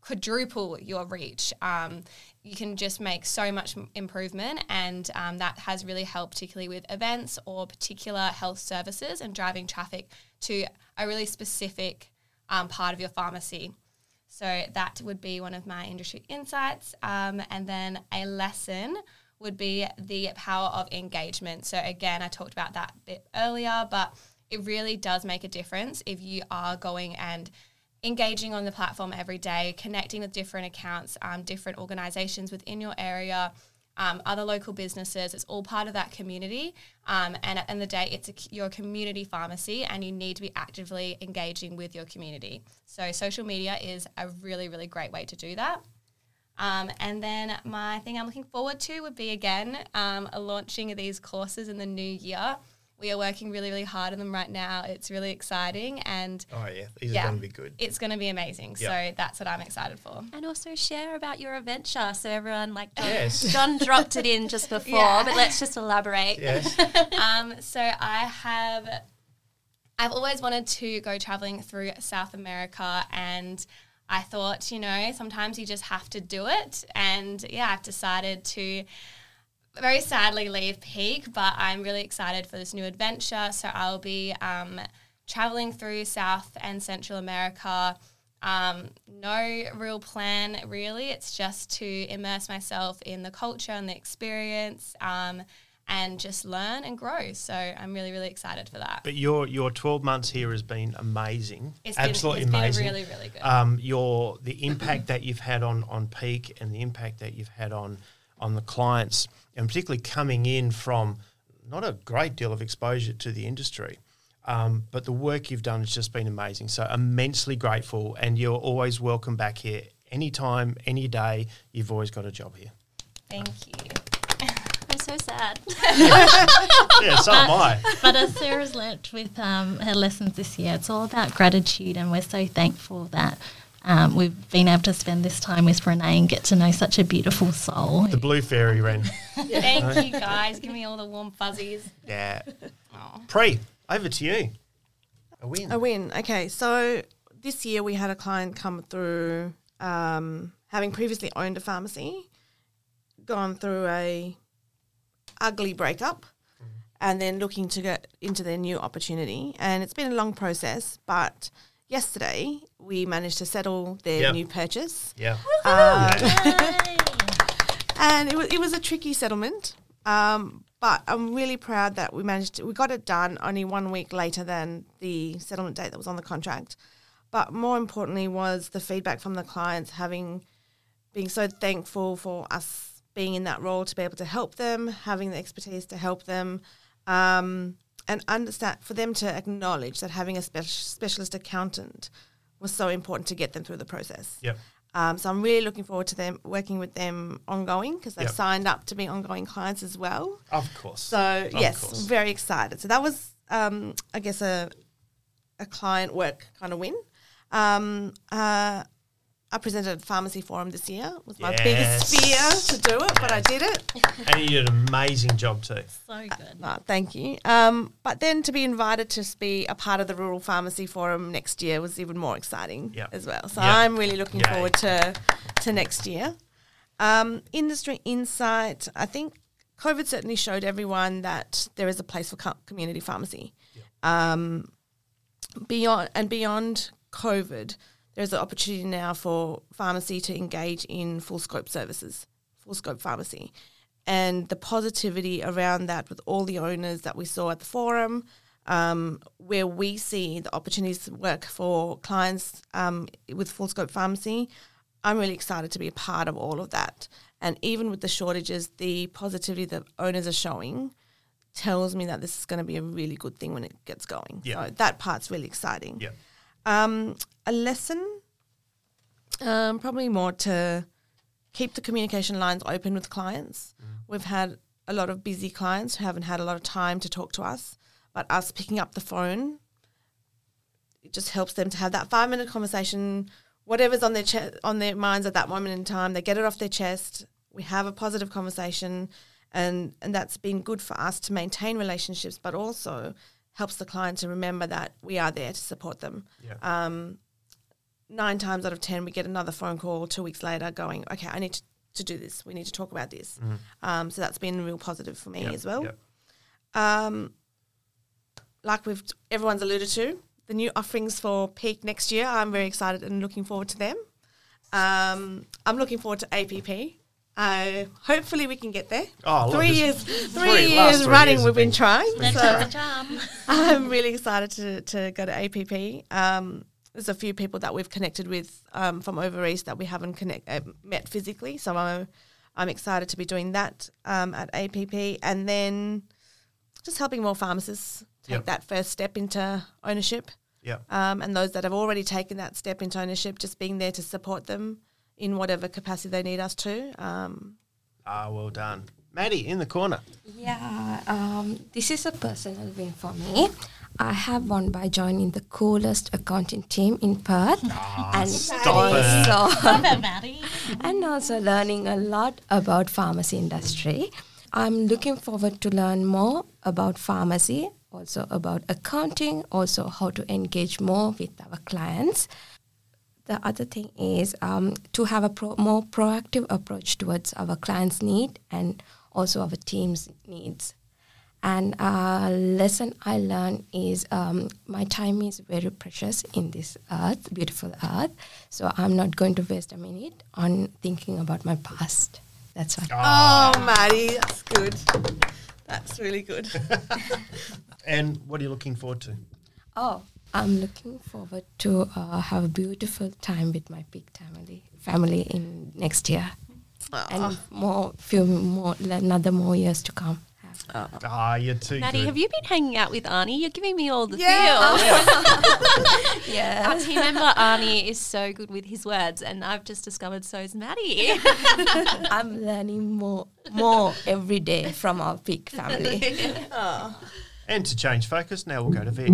quadruple your reach. Um, you can just make so much improvement, and um, that has really helped, particularly with events or particular health services and driving traffic to a really specific um, part of your pharmacy. So that would be one of my industry insights, um, and then a lesson would be the power of engagement. So again, I talked about that bit earlier, but it really does make a difference if you are going and engaging on the platform every day, connecting with different accounts, um, different organizations within your area, um, other local businesses. It's all part of that community. Um, and at the end of the day, it's a, your community pharmacy, and you need to be actively engaging with your community. So, social media is a really, really great way to do that. Um, and then my thing I'm looking forward to would be again um, launching these courses in the new year. We are working really, really hard on them right now. It's really exciting and Oh, yeah. These Yeah. are going to be good. it's going to be amazing. Yeah. So that's what I'm excited for. And also share about your adventure. So everyone, like John, Yes. John dropped it in just before, Yeah. but let's just elaborate. Yes. um, so I have, I've always wanted to go traveling through South America, and I thought, you know, sometimes you just have to do it. And yeah, I've decided to very sadly leave Peak, but I'm really excited for this new adventure. So I'll be um, traveling through South and Central America. Um, no real plan, really. It's just to immerse myself in the culture and the experience um, and just learn and grow. So I'm really, really excited for that. But your your 12 months here has been amazing. It's Absolutely been, it's amazing. been really, really good. um, your the impact that you've had on on peak and the impact that you've had on on the clients, and particularly coming in from not a great deal of exposure to the industry. Um, but the work you've done has just been amazing. So immensely grateful, and you're always welcome back here anytime, any day. You've always got a job here. Thank you. I'm so sad. yeah, so am I. but as Sarah's learnt with um, her lessons this year, it's all about gratitude, and we're so thankful that um, we've been able to spend this time with Renee and get to know such a beautiful soul. The blue fairy Ren. Thank you guys. Give me all the warm fuzzies. Yeah. Aw. Pre, over to you. A win. A win. Okay, so this year we had a client come through, um, having previously owned a pharmacy, gone through a ugly breakup, and then looking to get into their new opportunity. And it's been a long process, but yesterday we managed to settle their Yep. new purchase. Yeah. Um, and it was, it was a tricky settlement. Um, but I'm really proud that we managed to, we got it done only one week later than the settlement date that was on the contract. But more importantly was the feedback from the clients having being so thankful for us being in that role to be able to help them, having the expertise to help them, um, and understand for them to acknowledge that having a spec- specialist accountant was so important to get them through the process. Yep. Um, so I'm really looking forward to them working with them ongoing because they've Yep. signed up to be ongoing clients as well. Of course. So yes, course. very excited. So that was, um, I guess, a a client work kind of win. Um, uh, I presented at Pharmacy Forum this year. It was my biggest fear to do it, but I did it. and you did an amazing job too. so good. No, thank you. Um, but then to be invited to be a part of the Rural Pharmacy Forum next year was even more exciting Yep. as well. So Yep. I'm really looking Yay. forward to to next year. Um, industry insight. I think COVID certainly showed everyone that there is a place for community pharmacy. Um, beyond and beyond COVID, there's an opportunity now for pharmacy to engage in full scope services, full scope pharmacy. And the positivity around that with all the owners that we saw at the forum, um, where we see the opportunities to work for clients um, with full scope pharmacy, I'm really excited to be a part of all of that. And even with the shortages, the positivity that owners are showing tells me that this is going to be a really good thing when it gets going. Yeah. So that part's really exciting. Yeah. Um, a lesson, um, probably more to keep the communication lines open with clients. We've had a lot of busy clients who haven't had a lot of time to talk to us, but us picking up the phone, it just helps them to have that five minute conversation. Whatever's on their che- on their minds at that moment in time, they get it off their chest. We have a positive conversation, and and that's been good for us to maintain relationships, but also helps the client to remember that we are there to support them. Yeah. Um, nine times out of ten, we get another phone call two weeks later going, okay, I need to, to do this. We need to talk about this. Um, so that's been real positive for me Yep, as well. yep. Um, like we've everyone's alluded to, the new offerings for Peak next year. I'm very excited and looking forward to them. Um, I'm looking forward to APP. Uh, hopefully we can get there. Oh, look, three years, three, three- years three running. years we've been been trying. Next so- the charm. I'm really excited to, to go to APP. Um, there's a few people that we've connected with um, from over east that we haven't connect, uh, met physically, so I'm I'm excited to be doing that um, at APP, and then just helping more pharmacists take Yep. that first step into ownership, Yeah. um, and those that have already taken that step into ownership, just being there to support them in whatever capacity they need us to. Um, Ah, well done. Maddie, in the corner. Yeah, um, this is a personal win for me. I have won by joining the coolest accounting team in Perth, and stop it. also Maddie. and also learning a lot about pharmacy industry. I'm looking forward to learn more about pharmacy, also about accounting, also how to engage more with our clients. The other thing is um, to have a pro- more proactive approach towards our clients' need and also our team's needs. And a lesson I learned is um, my time is very precious in this earth, beautiful earth. So I'm not going to waste a minute on thinking about my past. That's all. oh, Maddie, that's good. That's really good. And what are you looking forward to? Oh, I'm looking forward to uh, have a beautiful time with my big family family in next year. and more few more another more years to come. Ah, you're too Maddie, good. have you been hanging out with Arnie? You're giving me all the Yeah. feels. Yeah. Our team member Arnie is so good with his words, and I've just discovered so is Maddie. I'm learning more more every day from our big family. and to change focus, now we'll go to Vic.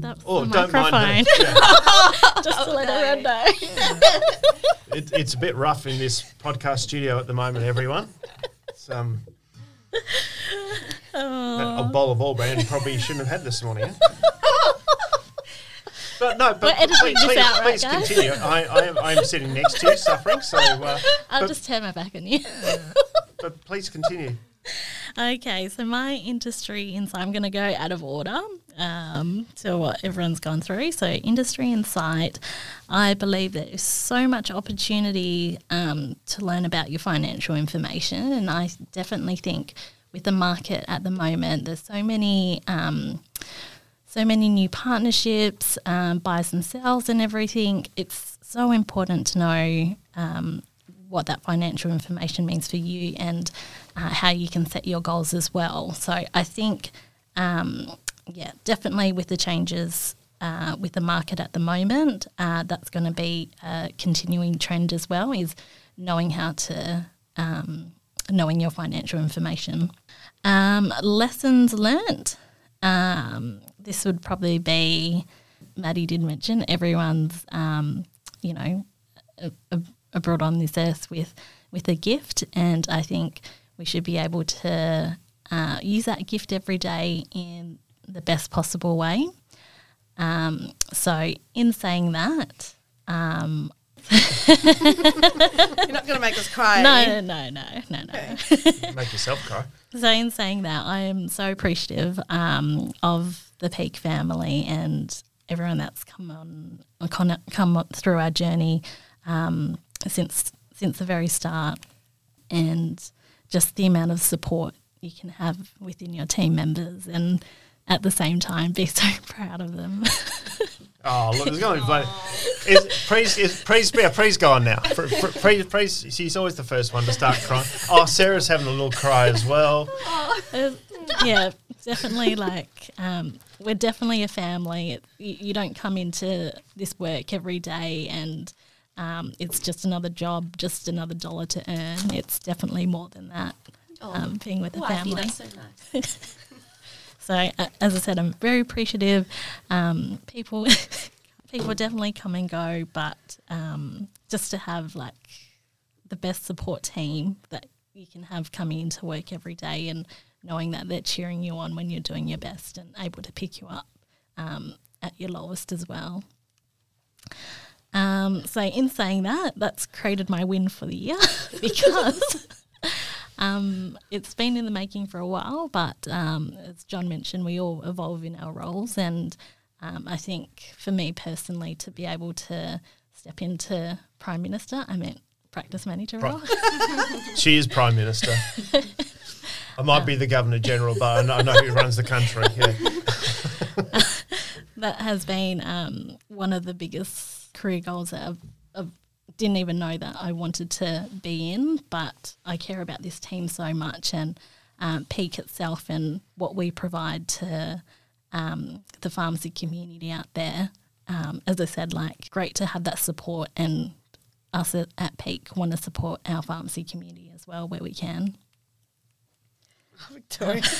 That's Oh, the don't mind microphone. her. Yeah. Just to let everyone know. It, it's a bit rough in this podcast studio at the moment, everyone. It's, um, a bowl of All-Bran probably shouldn't have had this morning. eh? But no, but We're editing please, this please, out, right, please guys? continue. I, I, am, I am sitting next to you, suffering. So, uh, I'll but, just turn my back on you. but please continue. Okay, so my industry insight, I'm going to go out of order um, to what everyone's gone through. So, industry insight, I believe there is so much opportunity um, to learn about your financial information. And I definitely think with the market at the moment, there's so many. Um, so many new partnerships, um, buys and sells, and everything. It's so important to know um, what that financial information means for you and uh, how you can set your goals as well. So I think, um, yeah, definitely with the changes uh, with the market at the moment, uh, that's going to be a continuing trend as well. Is knowing how to um, knowing your financial information. Um, lessons learnt. Um, this would probably be, Maddie did mention, everyone's, um, you know, brought on this earth with, with a gift. And I think we should be able to uh, use that gift every day in the best possible way. Um, so, in saying that, um, You're not going to make us cry. are you? no, no, no, no, no. Make yourself cry. So, in saying that, I am so appreciative um, of the Peak family and everyone that's come on, come, come through our journey um, since since the very start, and just the amount of support you can have within your team members, and at the same time, be so proud of them. Oh, look, there's going to be funny. Is, praise, is, praise, yeah, praise gone now. Pr- pr- praise, praise, she's always the first one to start crying. Oh, Sarah's having a little cry as well. Uh, yeah, definitely. Like, um, we're definitely a family. It, you, you don't come into this work every day and um, it's just another job, just another dollar to earn. It's definitely more than that. Um, being with a Oh, I think family. that's so nice. So, uh, as I said, I'm very appreciative. Um, people, people definitely come and go, but um, just to have like the best support team that you can have coming into work every day, and knowing that they're cheering you on when you're doing your best and able to pick you up um, at your lowest as well. Um, so, in saying that, that's created my win for the year because um, it's been in the making for a while. But um, as John mentioned, we all evolve in our roles, and um, I think for me personally, to be able to step into Prime Minister, I meant practice manager Pri- role. She is Prime Minister. I might be the Governor General, but I know, who runs the country. Yeah. that has been um, one of the biggest career goals that I've, I've didn't even know that I wanted to be in, but I care about this team so much and um, Peak itself and what we provide to um, the pharmacy community out there. Um, as I said, like great to have that support, and us at, at Peak want to support our pharmacy community as well where we can. Victoria.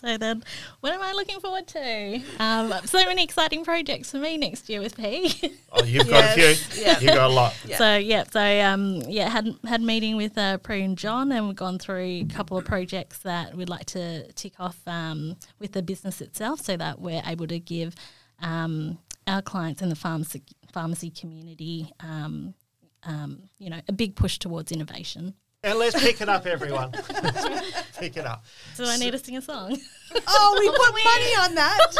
So then, what am I looking forward to? Um, so many exciting projects for me next year with P. Oh, you've got a few. yeah. You've got a lot. Yeah. So yeah, so um, yeah, had had meeting with uh, Prue and John, and we've gone through a couple of projects that we'd like to tick off um, with the business itself, so that we're able to give um, our clients in the pharmacy pharmacy community, um, um, you know, a big push towards innovation. And let's pick it up, everyone. pick it up. So I need to sing a song. Oh, we put money on that.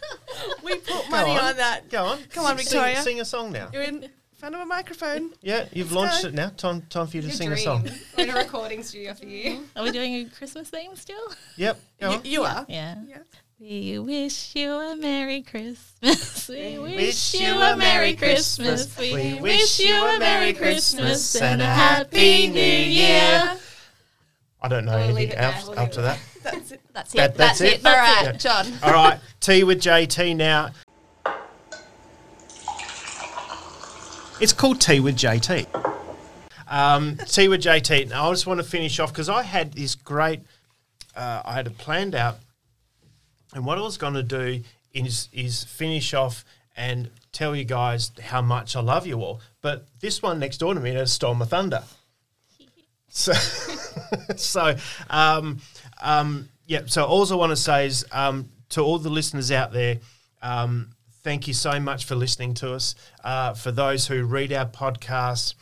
we put money on. on. that. Go on. Come on, Sing- Victoria. Sing, a song now. You're in front of a microphone. Yeah, you've Let's launched go. it now. Time, time for you to Your sing a song. We're in a recording studio for you. Are we doing a Christmas theme still? Yep. Go You, on. you are. Yeah. Yeah. We wish you a Merry Christmas. We wish you a Merry Christmas. We wish you a Merry Christmas and a Happy New Year. I don't know anything leave it there, else we'll up to it that. That's it. That- That's, that's it. it? All right, Yeah. John. All right, tea with JT now. It's called Tea with JT. Um, tea with JT. Now, I just want to finish off because I had this great, uh, I had it planned out, and what I was going to do is is finish off and tell you guys how much I love you all. But this one next door to me has stole my thunder. So, so um, um, yeah. So all I want to say is um, to all the listeners out there, um, thank you so much for listening to us. Uh, for those who read our podcast,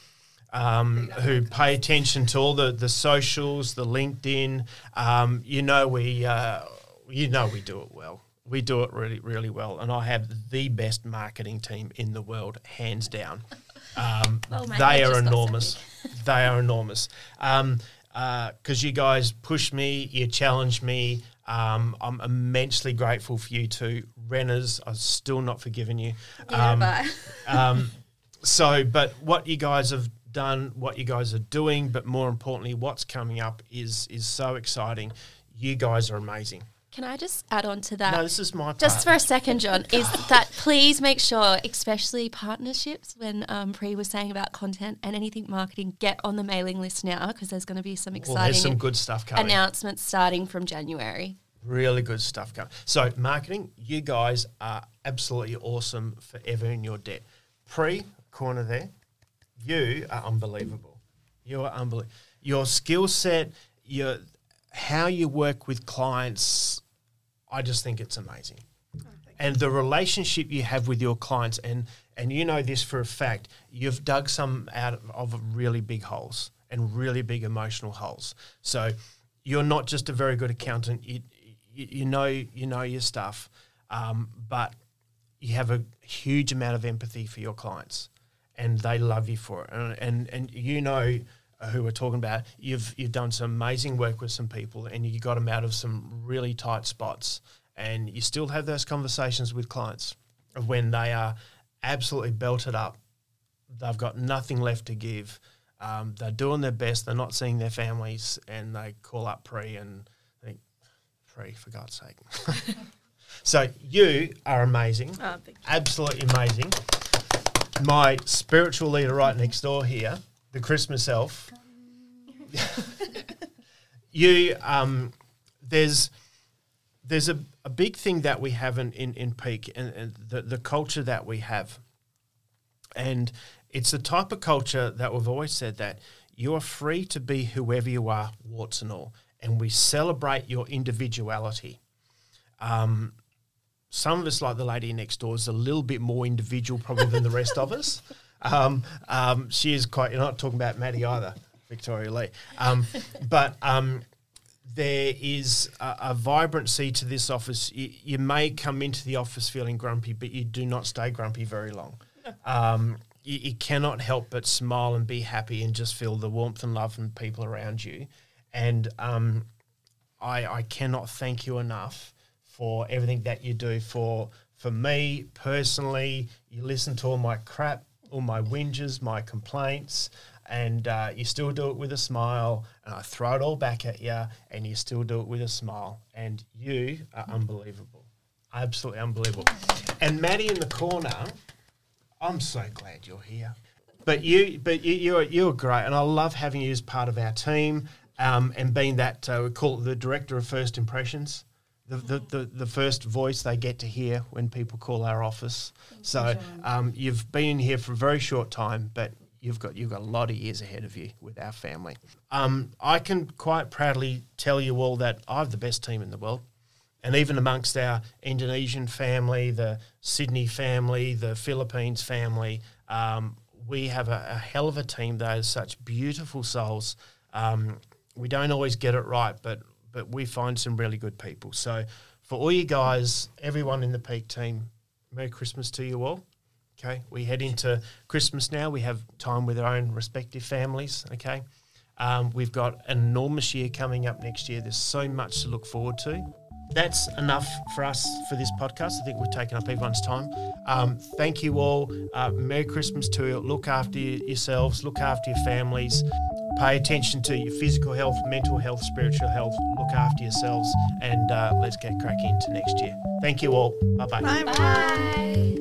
um, who pay attention to all the the socials, the LinkedIn, um, you know we uh, you know we do it well. We do it really really well, and I have the best marketing team in the world, hands down. Um, Well, they are got so enormous. they are enormous. Um, because you guys push me, you challenge me. Um, I'm immensely grateful for you two. Renners, I've still not forgiven you. Yeah, Um, um, so, but what you guys have done, what you guys are doing, but more importantly, what's coming up is is so exciting. You guys are amazing. Can I just add on to that? No, this is my part. just for a second, John, is that please make sure, especially partnerships, when um, Pri was saying about content and anything marketing, get on the mailing list now because there's going to be some well, exciting there's some good stuff coming. announcements starting from January. Really good stuff coming. So, marketing, you guys are absolutely awesome forever in your debt. Pre corner there, you are unbelievable. You are unbelievable. Your skill set, your how you work with clients, I just think it's amazing. and the relationship you have with your clients, and and you know this for a fact, you've dug some out of really big holes and really big emotional holes. So you're not just a very good accountant. You you, you know you know your stuff, um, but you have a huge amount of empathy for your clients, and they love you for it. And and, and you know who we're talking about. You've you've done some amazing work with some people, and you got them out of some really tight spots, and you still have those conversations with clients of when they are absolutely belted up. They've got nothing left to give. Um, they're doing their best. They're not seeing their families, and they call up pre and think, "Pre, for God's sake." so you are amazing, Oh, absolutely amazing. My spiritual leader right next door here, the Christmas elf. you, um, there's there's a, a big thing that we have in, in, in Peak and, and the, the culture that we have. And it's the type of culture that we've always said that you are free to be whoever you are, warts and all. And we celebrate your individuality. Um, some of us, like the lady next door, is a little bit more individual probably than the rest of us. Um, um, she is quite, you're not talking about Maddie either, Victoria Lee. Um, but um, there is a, a vibrancy to this office. You, you may come into the office feeling grumpy, but you do not stay grumpy very long. Um, you, you cannot help but smile and be happy and just feel the warmth and love from people around you. And um, I, I cannot thank you enough for everything that you do for for me personally. You listen to all my crap, all my whinges, my complaints, and uh, you still do it with a smile. And I throw it all back at you, and you still do it with a smile. And you are unbelievable, absolutely unbelievable. And Maddie in the corner, I'm so glad you're here. But you, but you, you're you're great, and I love having you as part of our team, um, and being that uh, we call it the director of first impressions, the, the, the, the first voice they get to hear when people call our office. So um, you've been here for a very short time, but you've got you've got a lot of years ahead of you with our family. Um, I can quite proudly tell you all that I have the best team in the world and even amongst our Indonesian family, the Sydney family, the Philippines family, um, we have a, a hell of a team. They are such beautiful souls. Um, we don't always get it right, but but we find some really good people. So for all you guys, everyone in the Peak team, Merry Christmas to you all. Okay, we head into Christmas now. We have time with our own respective families. Okay, um, we've got an enormous year coming up next year. There's so much to look forward to. That's enough for us for this podcast. I think we've taken up everyone's time. Um, thank you all. Uh, Merry Christmas to you. Look after yourselves, look after your families. Pay attention to your physical health, mental health, spiritual health. Look after yourselves, and uh, let's get cracking into next year. Thank you all. Bye-bye. Bye. Bye.